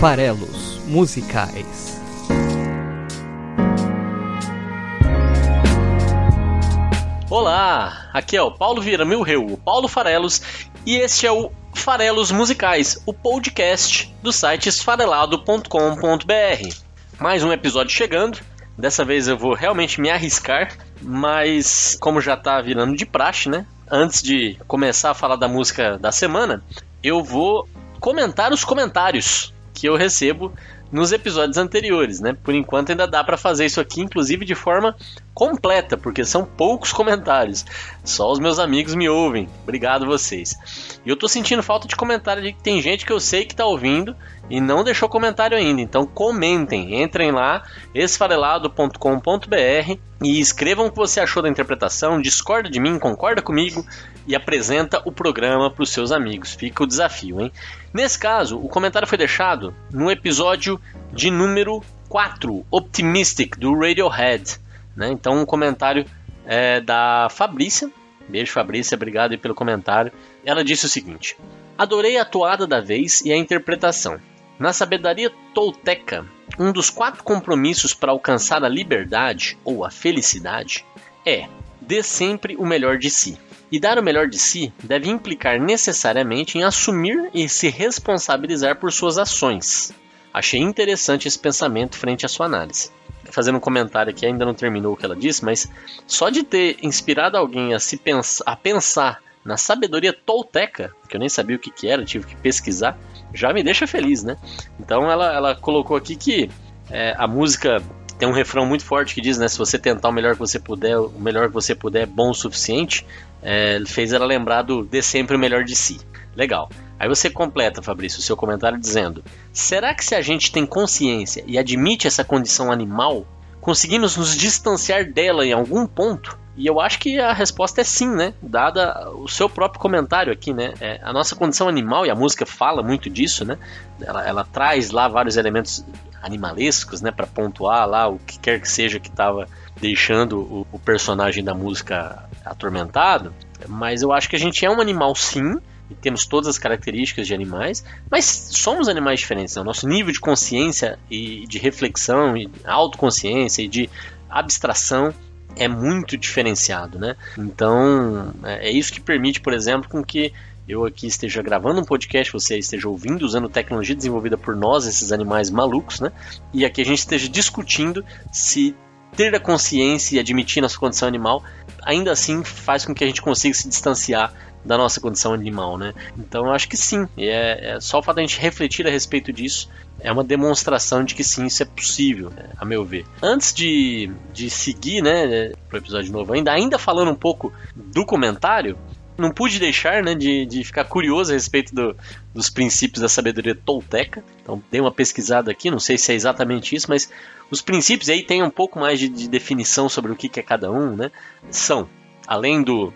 Farelos Musicais. Olá, aqui é o Paulo Vieira Milreu, o Paulo Farelos, e este é o Farelos Musicais, o podcast do site esfarelado.com.br. Mais um episódio chegando. Dessa vez eu vou realmente me arriscar, mas como já tá virando de praxe, né? Antes de começar a falar da música da semana, eu vou comentar os comentários que eu recebo nos episódios anteriores, né? Por enquanto ainda dá para fazer isso aqui, inclusive de forma completa, porque são poucos comentários. Só os meus amigos me ouvem. Obrigado vocês. E eu tô sentindo falta de comentário de que tem gente que eu sei que tá ouvindo e não deixou comentário ainda. Então comentem, entrem lá esfarelado.com.br e escrevam o que você achou da interpretação, discorda de mim, concorda comigo e apresenta o programa para os seus amigos. Fica o desafio, hein? Nesse caso, o comentário foi deixado no episódio de número 4, Optimistic, do Radiohead. Né? Então, um comentário é, da Fabrícia. Beijo, Fabrícia, obrigado pelo comentário. Ela disse o seguinte: Adorei a toada da vez e a interpretação. Na sabedoria tolteca, um dos quatro compromissos para alcançar a liberdade ou a felicidade é dê sempre o melhor de si. E dar o melhor de si deve implicar necessariamente em assumir e se responsabilizar por suas ações. Achei interessante esse pensamento frente à sua análise. Fazendo um comentário aqui, ainda não terminou o que ela disse, mas só de ter inspirado alguém a se pensar, a pensar na sabedoria tolteca, que eu nem sabia o que, que era, tive que pesquisar, já me deixa feliz, né? Então ela, ela colocou aqui que é, a música tem um refrão muito forte que diz, né? Se você tentar o melhor que você puder, o melhor que você puder é bom o suficiente. É, fez ela lembrar do dê sempre o melhor de si. Legal. Aí você completa, Fabrício, o seu comentário dizendo: Será que se a gente tem consciência e admite essa condição animal, conseguimos nos distanciar dela em algum ponto? E eu acho que a resposta é sim, né? Dada o seu próprio comentário aqui, né? É, a nossa condição animal, e a música fala muito disso, né? Ela, ela traz lá vários elementos animalescos, né? Para pontuar lá o que quer que seja que estava deixando o, o personagem da música atormentado. Mas eu acho que a gente é um animal sim, e temos todas as características de animais, mas somos animais diferentes. Né? O nosso nível de consciência e de reflexão, e autoconsciência e de abstração é muito diferenciado, né? Então é, é isso que permite, por exemplo, com que eu aqui esteja gravando um podcast, você esteja ouvindo usando tecnologia desenvolvida por nós, esses animais malucos, né? E aqui a gente esteja discutindo se ter a consciência e admitir nossa condição animal ainda assim faz com que a gente consiga se distanciar da nossa condição animal, né? Então eu acho que sim, é, é só o fato de a gente refletir a respeito disso é uma demonstração de que sim, isso é possível, né, a meu ver. Antes de, de seguir, né, pro episódio novo ainda, ainda falando um pouco do comentário, não pude deixar né, de, de ficar curioso a respeito do, dos princípios da sabedoria tolteca. Então dei uma pesquisada aqui, não sei se é exatamente isso, mas os princípios aí tem um pouco mais de, de definição sobre o que, que é cada um, né? São, além do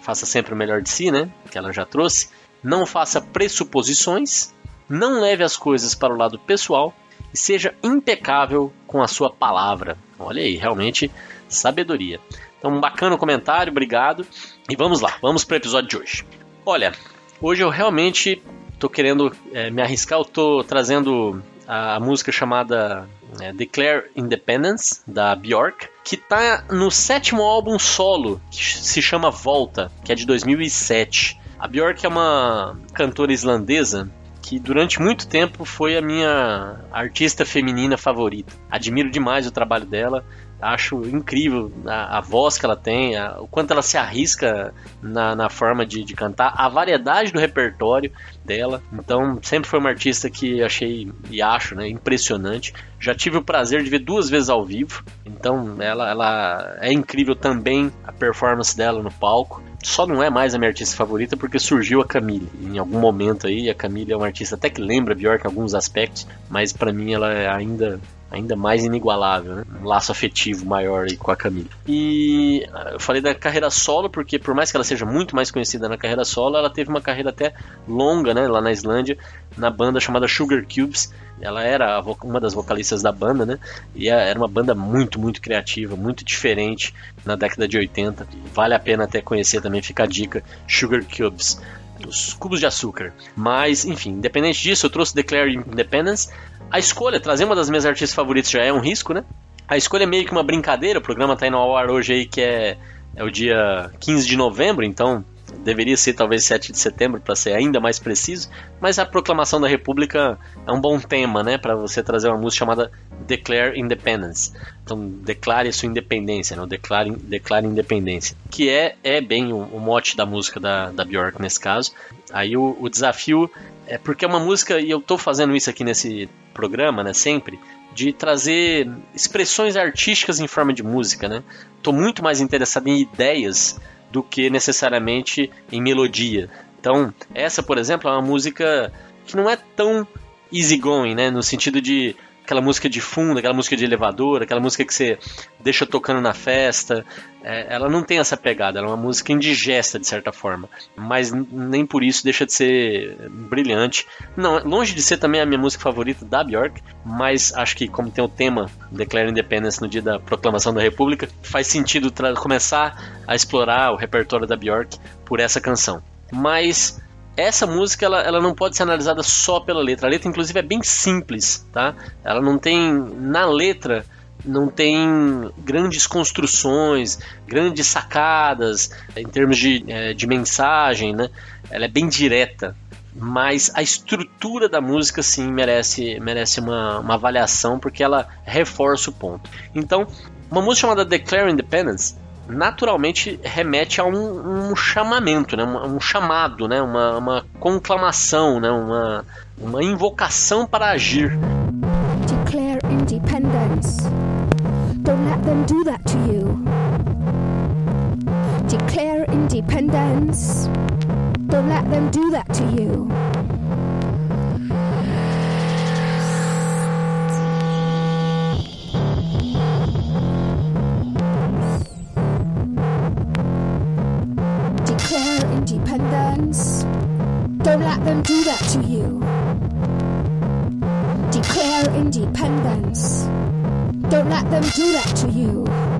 faça sempre o melhor de si, né? Que ela já trouxe. Não faça pressuposições, não leve as coisas para o lado pessoal e seja impecável com a sua palavra. Olha aí, realmente sabedoria. Então, bacana comentário, obrigado. E vamos lá, vamos para o episódio de hoje. Olha, hoje eu realmente estou querendo é, me arriscar, eu tô trazendo a, música chamada é, Declare Independence, da Bjork, que está no sétimo álbum solo, que se chama Volta, que é de 2007. A Bjork é uma cantora islandesa que durante muito tempo foi a minha artista feminina favorita. Admiro demais o trabalho dela. Acho incrível a, a voz que ela tem, a, o quanto ela se arrisca na, na forma de, de, cantar, a variedade do repertório dela. Então, sempre foi uma artista que achei e acho né, impressionante. Já tive o prazer de ver duas vezes ao vivo, então ela, ela é incrível também a performance dela no palco. Só não é mais a minha artista favorita porque surgiu a Camille. Em algum momento aí, a Camille é uma artista até que lembra Bjork em alguns aspectos, mas para mim ela é ainda ainda mais inigualável, né? Um laço afetivo maior aí com a Camila. E ah, eu falei da carreira solo porque por mais que ela seja muito mais conhecida na carreira solo, ela teve uma carreira até longa, né, lá na Islândia, na banda chamada Sugar Cubes. Ela era uma das vocalistas da banda, né? E era uma banda muito, muito criativa, muito diferente na década de 80. Vale a pena até conhecer também, fica a dica, Sugar Cubes. os cubos de açúcar. Mas, enfim, independente disso, eu trouxe Declare Independence. A escolha, trazer uma das minhas artistas favoritas já é um risco, né? A escolha é meio que uma brincadeira, o programa tá indo ao ar hoje aí, que é, é o dia 15 de novembro, então deveria ser talvez 7 de setembro para ser ainda mais preciso, mas a proclamação da República é um bom tema, né, para você trazer uma música chamada Declare Independence. Então, declare sua independência, né, declare, declare independência, que é, é bem o, o mote da música da, da Bjork nesse caso. Aí o, o desafio é porque é uma música, e eu estou fazendo isso aqui nesse programa, né, sempre, de trazer expressões artísticas em forma de música, né? Tô muito mais interessado em ideias do que necessariamente em melodia. Então, essa, por exemplo, é uma música que não é tão easygoing, né? No sentido de aquela música de fundo, aquela música de elevador, aquela música que você deixa tocando na festa. É, ela não tem essa pegada, ela é uma música indigesta de certa forma, mas nem por isso deixa de ser brilhante. Não, longe de ser também a minha música favorita da Björk, mas acho que como tem o tema Declare Independence no dia da proclamação da República, faz sentido começar a explorar o repertório da Björk por essa canção. Mas essa música ela, ela não pode ser analisada só pela letra. A letra, inclusive, é bem simples, tá? Ela não tem na letra não tem grandes construções, grandes sacadas em termos de, é, de mensagem, né? Ela é bem direta, mas a estrutura da música sim merece, merece uma, uma avaliação porque ela reforça o ponto. Então, uma música chamada Declare Independence naturalmente remete a um, um chamamento, né? um, um chamado, né? uma, uma conclamação, né? uma, uma invocação para agir. Declare independence. Don't let them do that to you. Declare independence. Don't let them do that to you. Independence. Don't let them do that to you. Declare independence. Don't let them do that to you.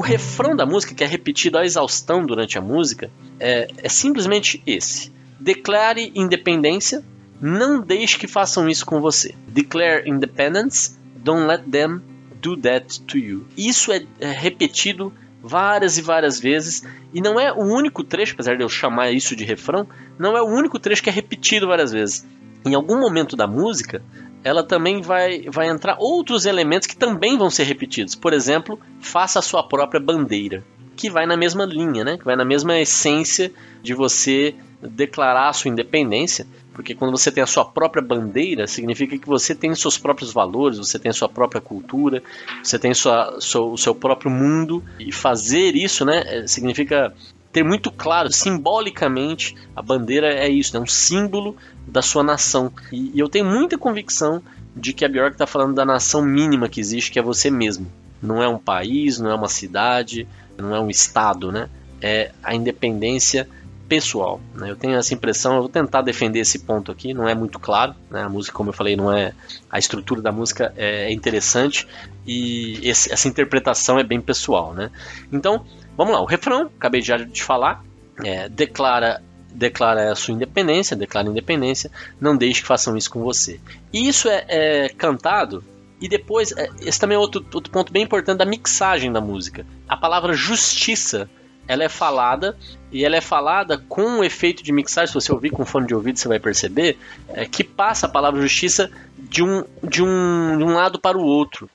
O refrão da música, que é repetido à exaustão durante a música, é, é simplesmente esse: Declare independência, não deixe que façam isso com você. Declare independence, don't let them do that to you. Isso é, é repetido várias e várias vezes e não é o único trecho, apesar de eu chamar isso de refrão, não é o único trecho que é repetido várias vezes. Em algum momento da música, ela também vai, vai entrar outros elementos que também vão ser repetidos. Por exemplo, faça a sua própria bandeira, que vai na mesma linha, né? que vai na mesma essência de você declarar a sua independência. Porque quando você tem a sua própria bandeira, significa que você tem seus próprios valores, você tem sua própria cultura, você tem sua, seu, o seu próprio mundo. E fazer isso né, é, significa ter muito claro, simbolicamente, a bandeira é isso, é um símbolo da sua nação. E, e eu tenho muita convicção de que a Bjork está falando da nação mínima que existe, que é você mesmo. Não é um país, não é uma cidade, não é um estado, né? É a independência pessoal. Né? Eu tenho essa impressão, eu vou tentar defender esse ponto aqui, não é muito claro. Né? A música, como eu falei, não é. A estrutura da música é interessante e esse, essa interpretação é bem pessoal. Né? Então, vamos lá, o refrão, acabei já de falar, é, declara declara a sua independência, declara independência, não deixe que façam isso com você. E isso é, é cantado e depois, é, esse também é outro, outro ponto bem importante da mixagem da música. A palavra justiça, ela é falada e ela é falada com um efeito de mixagem, se você ouvir com fone de ouvido você vai perceber, é, que passa a palavra justiça de um, de um, de um lado para o outro.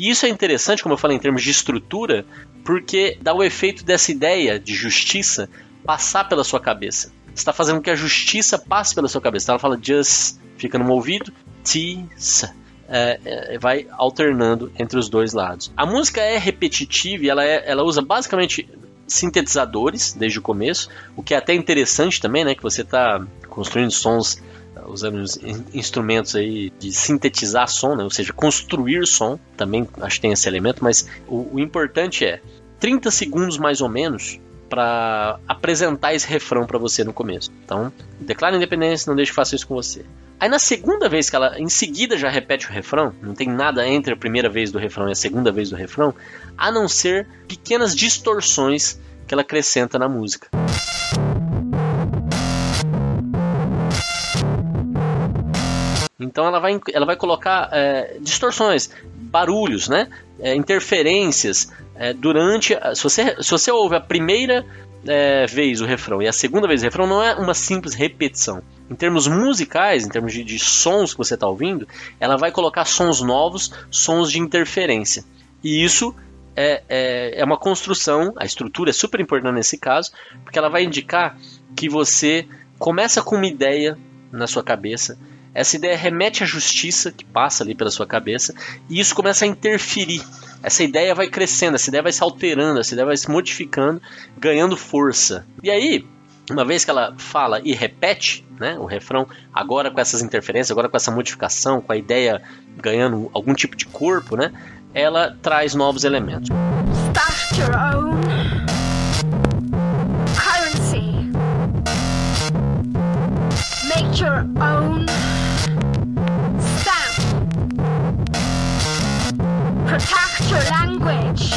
E isso é interessante, como eu falei, em termos de estrutura, porque dá o efeito dessa ideia de justiça passar pela sua cabeça. Está fazendo que a justiça passe pela sua cabeça. Então ela fala just, fica no ouvido, tis, é, é, vai alternando entre os dois lados. A música é repetitiva e ela, é, ela usa basicamente sintetizadores desde o começo, o que é até interessante também, né? Que você está construindo sons usando instrumentos aí de sintetizar som, né? ou seja, construir som, também acho que tem esse elemento, mas o, o importante é 30 segundos mais ou menos para apresentar esse refrão para você no começo. Então, declara independência, não deixe que faça isso com você. Aí na segunda vez que ela em seguida já repete o refrão, não tem nada entre a primeira vez do refrão e a segunda vez do refrão, a não ser pequenas distorções que ela acrescenta na música. Então ela vai, ela vai colocar é, distorções, barulhos, né? É, interferências é, durante. Se você, se você ouve a primeira é, vez o refrão e a segunda vez o refrão, não é uma simples repetição. Em termos musicais, em termos de, de sons que você está ouvindo, ela vai colocar sons novos, sons de interferência. E isso é, é, é, uma construção, a estrutura é super importante nesse caso, porque ela vai indicar que você começa com uma ideia na sua cabeça, essa ideia remete à justiça que passa ali pela sua cabeça e isso começa a interferir. Essa ideia vai crescendo, essa ideia vai se alterando, essa ideia vai se modificando, ganhando força. E aí, uma vez que ela fala e repete né, o refrão, agora com essas interferências, agora com essa modificação, com a ideia ganhando algum tipo de corpo, né, ela traz novos elementos. Start your own currency. Make your own Protect your language.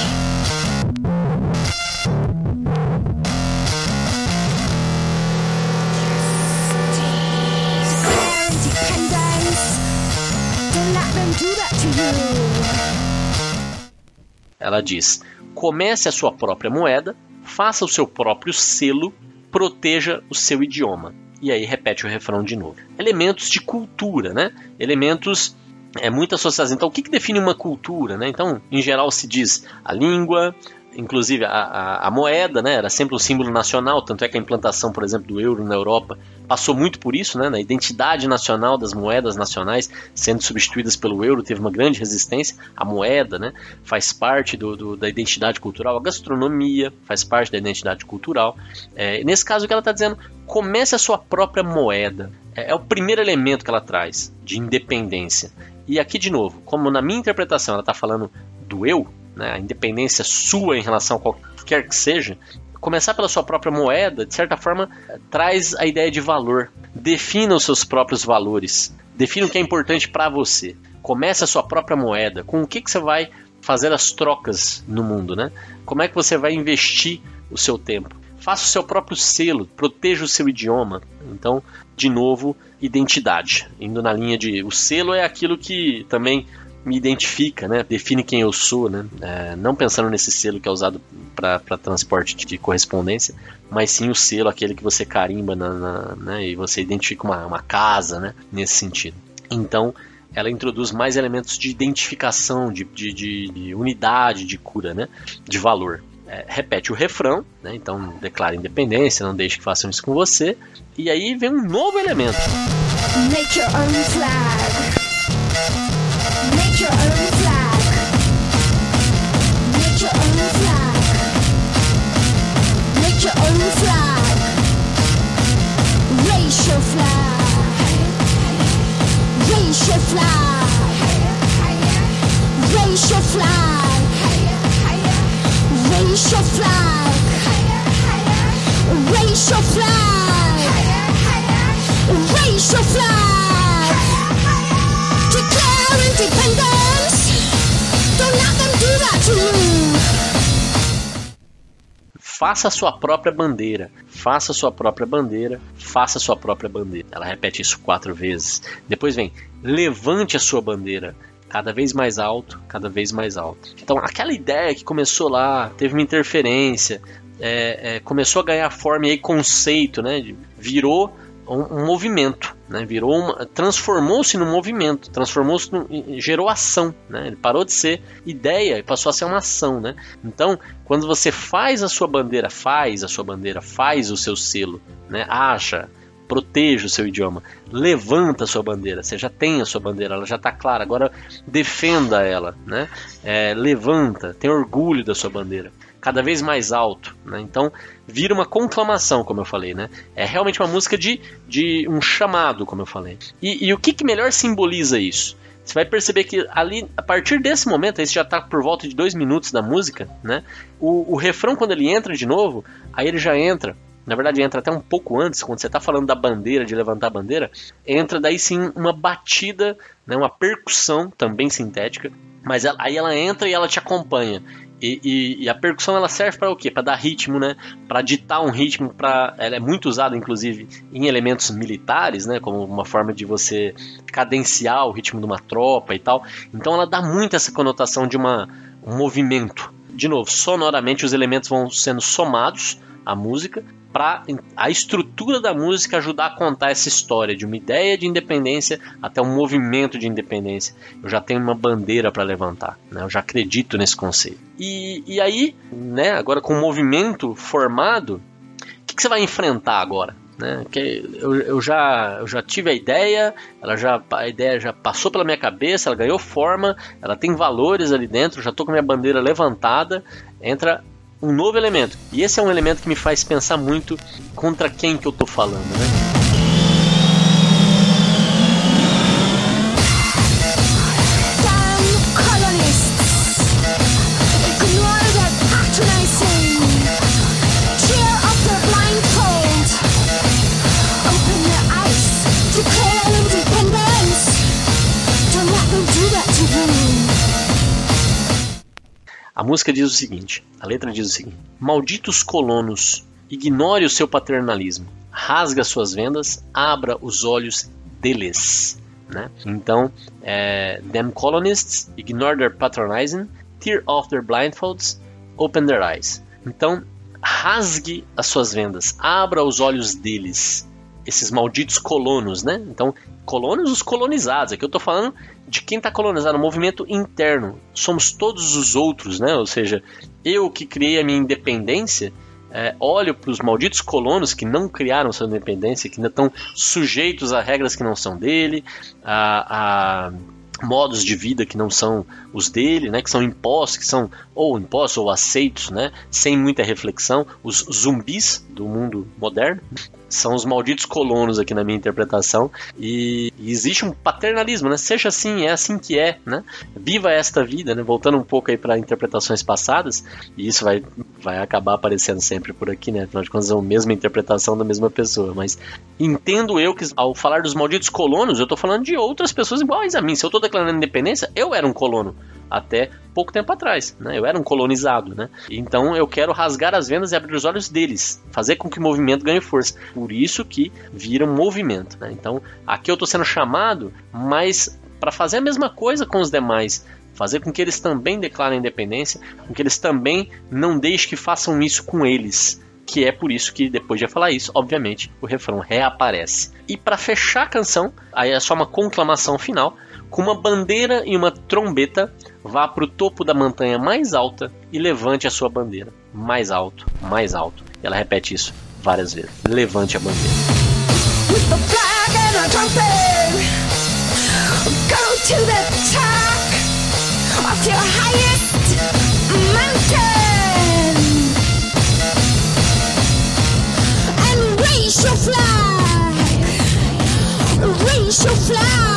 Ela diz: comece a sua própria moeda, faça o seu próprio selo, proteja o seu idioma. E aí repete o refrão de novo. Elementos de cultura, né? Elementos é muito associado. Então, o que, que define uma cultura? Né? Então, em geral, se diz a língua, inclusive a, a, a, moeda, né, era sempre um símbolo nacional, tanto é que a implantação, por exemplo, do euro na Europa passou muito por isso, né, na identidade nacional das moedas nacionais sendo substituídas pelo euro, teve uma grande resistência. A moeda né, faz parte do, do da identidade cultural, a gastronomia faz parte da identidade cultural. É, nesse caso, o que ela está dizendo, comece a sua própria moeda. É, é o primeiro elemento que ela traz de independência. E aqui, de novo, como na minha interpretação ela está falando do eu, né, a independência sua em relação a qualquer que seja, começar pela sua própria moeda, de certa forma, traz a ideia de valor. Defina os seus próprios valores. Defina o que é importante para você. Comece a sua própria moeda. Com o que, que você vai fazer as trocas no mundo, né? Como é que você vai investir o seu tempo? Faça o seu próprio selo, proteja o seu idioma. Então, de novo, identidade. Indo na linha de. O selo é aquilo que também me identifica, né? Define quem eu sou, né? É, não pensando nesse selo que é usado para transporte de correspondência, mas sim o selo, aquele que você carimba na, na, né? e você identifica uma, uma casa, né? Nesse sentido. Então, ela introduz mais elementos de identificação, de, de, de unidade de cura, né? De valor é, repete o refrão, né? então declara independência, não deixe que façam isso com você. E aí vem um novo elemento. Make your own flag. Faça a sua própria bandeira. Faça a sua própria bandeira. Faça a sua própria bandeira. Ela repete isso quatro vezes. Depois vem: levante a sua bandeira cada vez mais alto, cada vez mais alto. Então, aquela ideia que começou lá, teve uma interferência, é, é, começou a ganhar forma e conceito, né? Virou um, um movimento, né? Virou uma, transformou-se num movimento, transformou-se, gerou ação, né? Ele parou de ser ideia e passou a ser uma ação, né? Então, quando você faz a sua bandeira, faz a sua bandeira, faz o seu selo, né? Acha, proteja o seu idioma, levanta a sua bandeira, você já tem a sua bandeira, ela já está clara, agora defenda ela, né? É, levanta, tenha orgulho da sua bandeira. Cada vez mais alto. Né? Então vira uma conclamação, como eu falei. Né? É realmente uma música de, de um chamado, como eu falei. E, e o que, que melhor simboliza isso? Você vai perceber que ali, a partir desse momento, aí já está por volta de dois minutos da música, né? O, o refrão, quando ele entra de novo, aí ele já entra na verdade entra até um pouco antes, quando você está falando da bandeira, de levantar a bandeira, entra daí sim uma batida, né, uma percussão também sintética, mas ela, aí ela entra e ela te acompanha. E, e, e a percussão ela serve para o quê? Para dar ritmo, né? Para ditar um ritmo, para ela é muito usada inclusive em elementos militares, né? Como uma forma de você cadenciar o ritmo de uma tropa e tal. Então ela dá muito essa conotação de uma, um movimento. De novo, sonoramente os elementos vão sendo somados à música para a estrutura da música ajudar a contar essa história de uma ideia de independência até um movimento de independência. Eu já tenho uma bandeira para levantar, né? eu já acredito nesse conceito. E, e aí, né, agora com o movimento formado, o que, que você vai enfrentar agora? Né? Que eu, eu, já, eu já tive a ideia, ela já, a ideia já passou pela minha cabeça, ela ganhou forma, ela tem valores ali dentro, já estou com a minha bandeira levantada. Entra um novo elemento. E esse é um elemento que me faz pensar muito contra quem que eu estou falando, né? A música diz o seguinte: a letra diz o seguinte: Malditos colonos, ignore o seu paternalismo, rasga suas vendas, abra os olhos deles. Né? Então, é, them colonists ignore their patronizing, tear off their blindfolds, open their eyes. Então, rasgue as suas vendas, abra os olhos deles, esses malditos colonos, né? Então, colonos, os colonizados. Aqui eu estou falando de quem está colonizado, o movimento interno. Somos todos os outros, né? Ou seja, eu que criei a minha independência, é, olho para os malditos colonos que não criaram sua independência, que ainda estão sujeitos a regras que não são dele, a, a modos de vida que não são os dele, né, que são impostos, que são ou impostos ou aceitos, né, sem muita reflexão, os zumbis do mundo moderno são os malditos colonos aqui na minha interpretação e, e, existe um paternalismo, né? Seja assim, é assim que é, né? Viva esta vida, né? Voltando um pouco aí para interpretações passadas e isso vai, vai acabar aparecendo sempre por aqui, né? Afinal de contas é a mesma interpretação da mesma pessoa, mas entendo eu que ao falar dos malditos colonos, eu estou falando de outras pessoas iguais a mim. Se eu estou declarando independência, eu era um colono até pouco tempo atrás, né? Eu era um colonizado, né? Então eu quero rasgar as vendas e abrir os olhos deles, fazer com que o movimento ganhe força. Por isso que vira um movimento, né? Então aqui eu estou sendo chamado, mas para fazer a mesma coisa com os demais, fazer com que eles também declarem independência, com que eles também não deixem que façam isso com eles. Que é por isso que, depois de falar isso, obviamente, o refrão reaparece. E para fechar a canção, aí é só uma conclamação final, com uma bandeira e uma trombeta, vá para o topo da montanha mais alta e levante a sua bandeira. Mais alto, mais alto. Ela repete isso várias vezes. Levante a bandeira. raise raise your flag.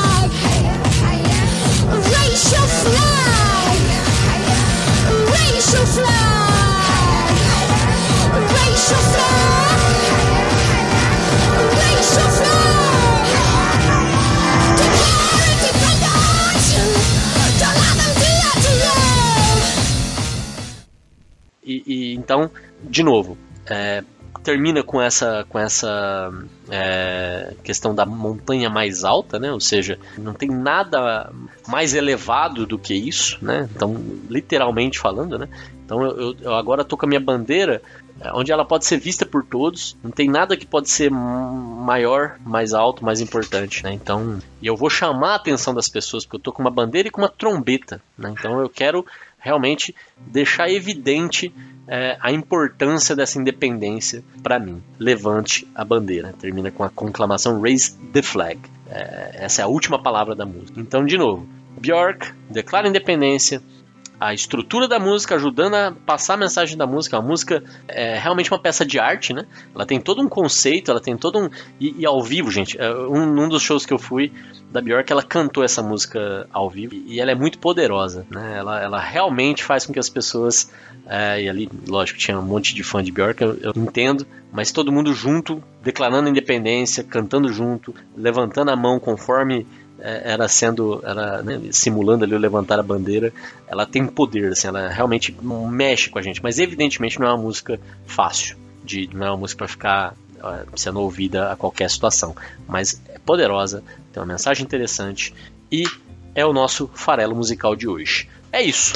E, e então, de novo, é, termina com essa, com essa é, questão da montanha mais alta, né? Ou seja, não tem nada mais elevado do que isso, né? Então, literalmente falando, né? Então, eu, eu agora estou com a minha bandeira é, onde ela pode ser vista por todos. Não tem nada que pode ser maior, mais alto, mais importante, né? Então, eu vou chamar a atenção das pessoas porque eu estou com uma bandeira e com uma trombeta, né? Então, eu quero realmente deixar evidente é, a importância dessa independência para mim. Levante a bandeira. Termina com a conclamação Raise the Flag. É, essa é a última palavra da música. Então, de novo, Björk declara independência, a estrutura da música, ajudando a passar a mensagem da música. A música é realmente uma peça de arte, né? Ela tem todo um conceito, ela tem todo um. E, e ao vivo, gente, é, um, um dos shows que eu fui da Bjork, ela cantou essa música ao vivo e ela é muito poderosa, né? Ela, ela realmente faz com que as pessoas é, e ali, lógico, tinha um monte de fã de Bjork, eu, eu, entendo, mas todo mundo junto, declarando independência, cantando junto, levantando a mão conforme era sendo, era né, simulando ali o levantar a bandeira, ela tem poder, assim, ela realmente mexe com a gente, mas evidentemente não é uma música fácil, de, não é uma música para ficar sendo ouvida a qualquer situação, mas é poderosa, tem uma mensagem interessante e é o nosso farelo musical de hoje. É isso.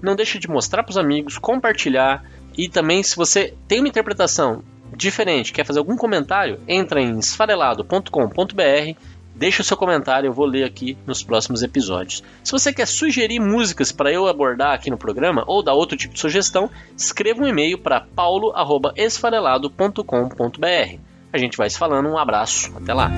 Não deixe de mostrar para os amigos, compartilhar e também se você tem uma interpretação diferente, quer fazer algum comentário, entra em esfarelado.com.br Deixe o seu comentário, eu vou ler aqui nos próximos episódios. Se você quer sugerir músicas para eu abordar aqui no programa ou dar outro tipo de sugestão, escreva um e-mail para paulo@esfarelado.com.br. A gente vai se falando, um abraço, até lá.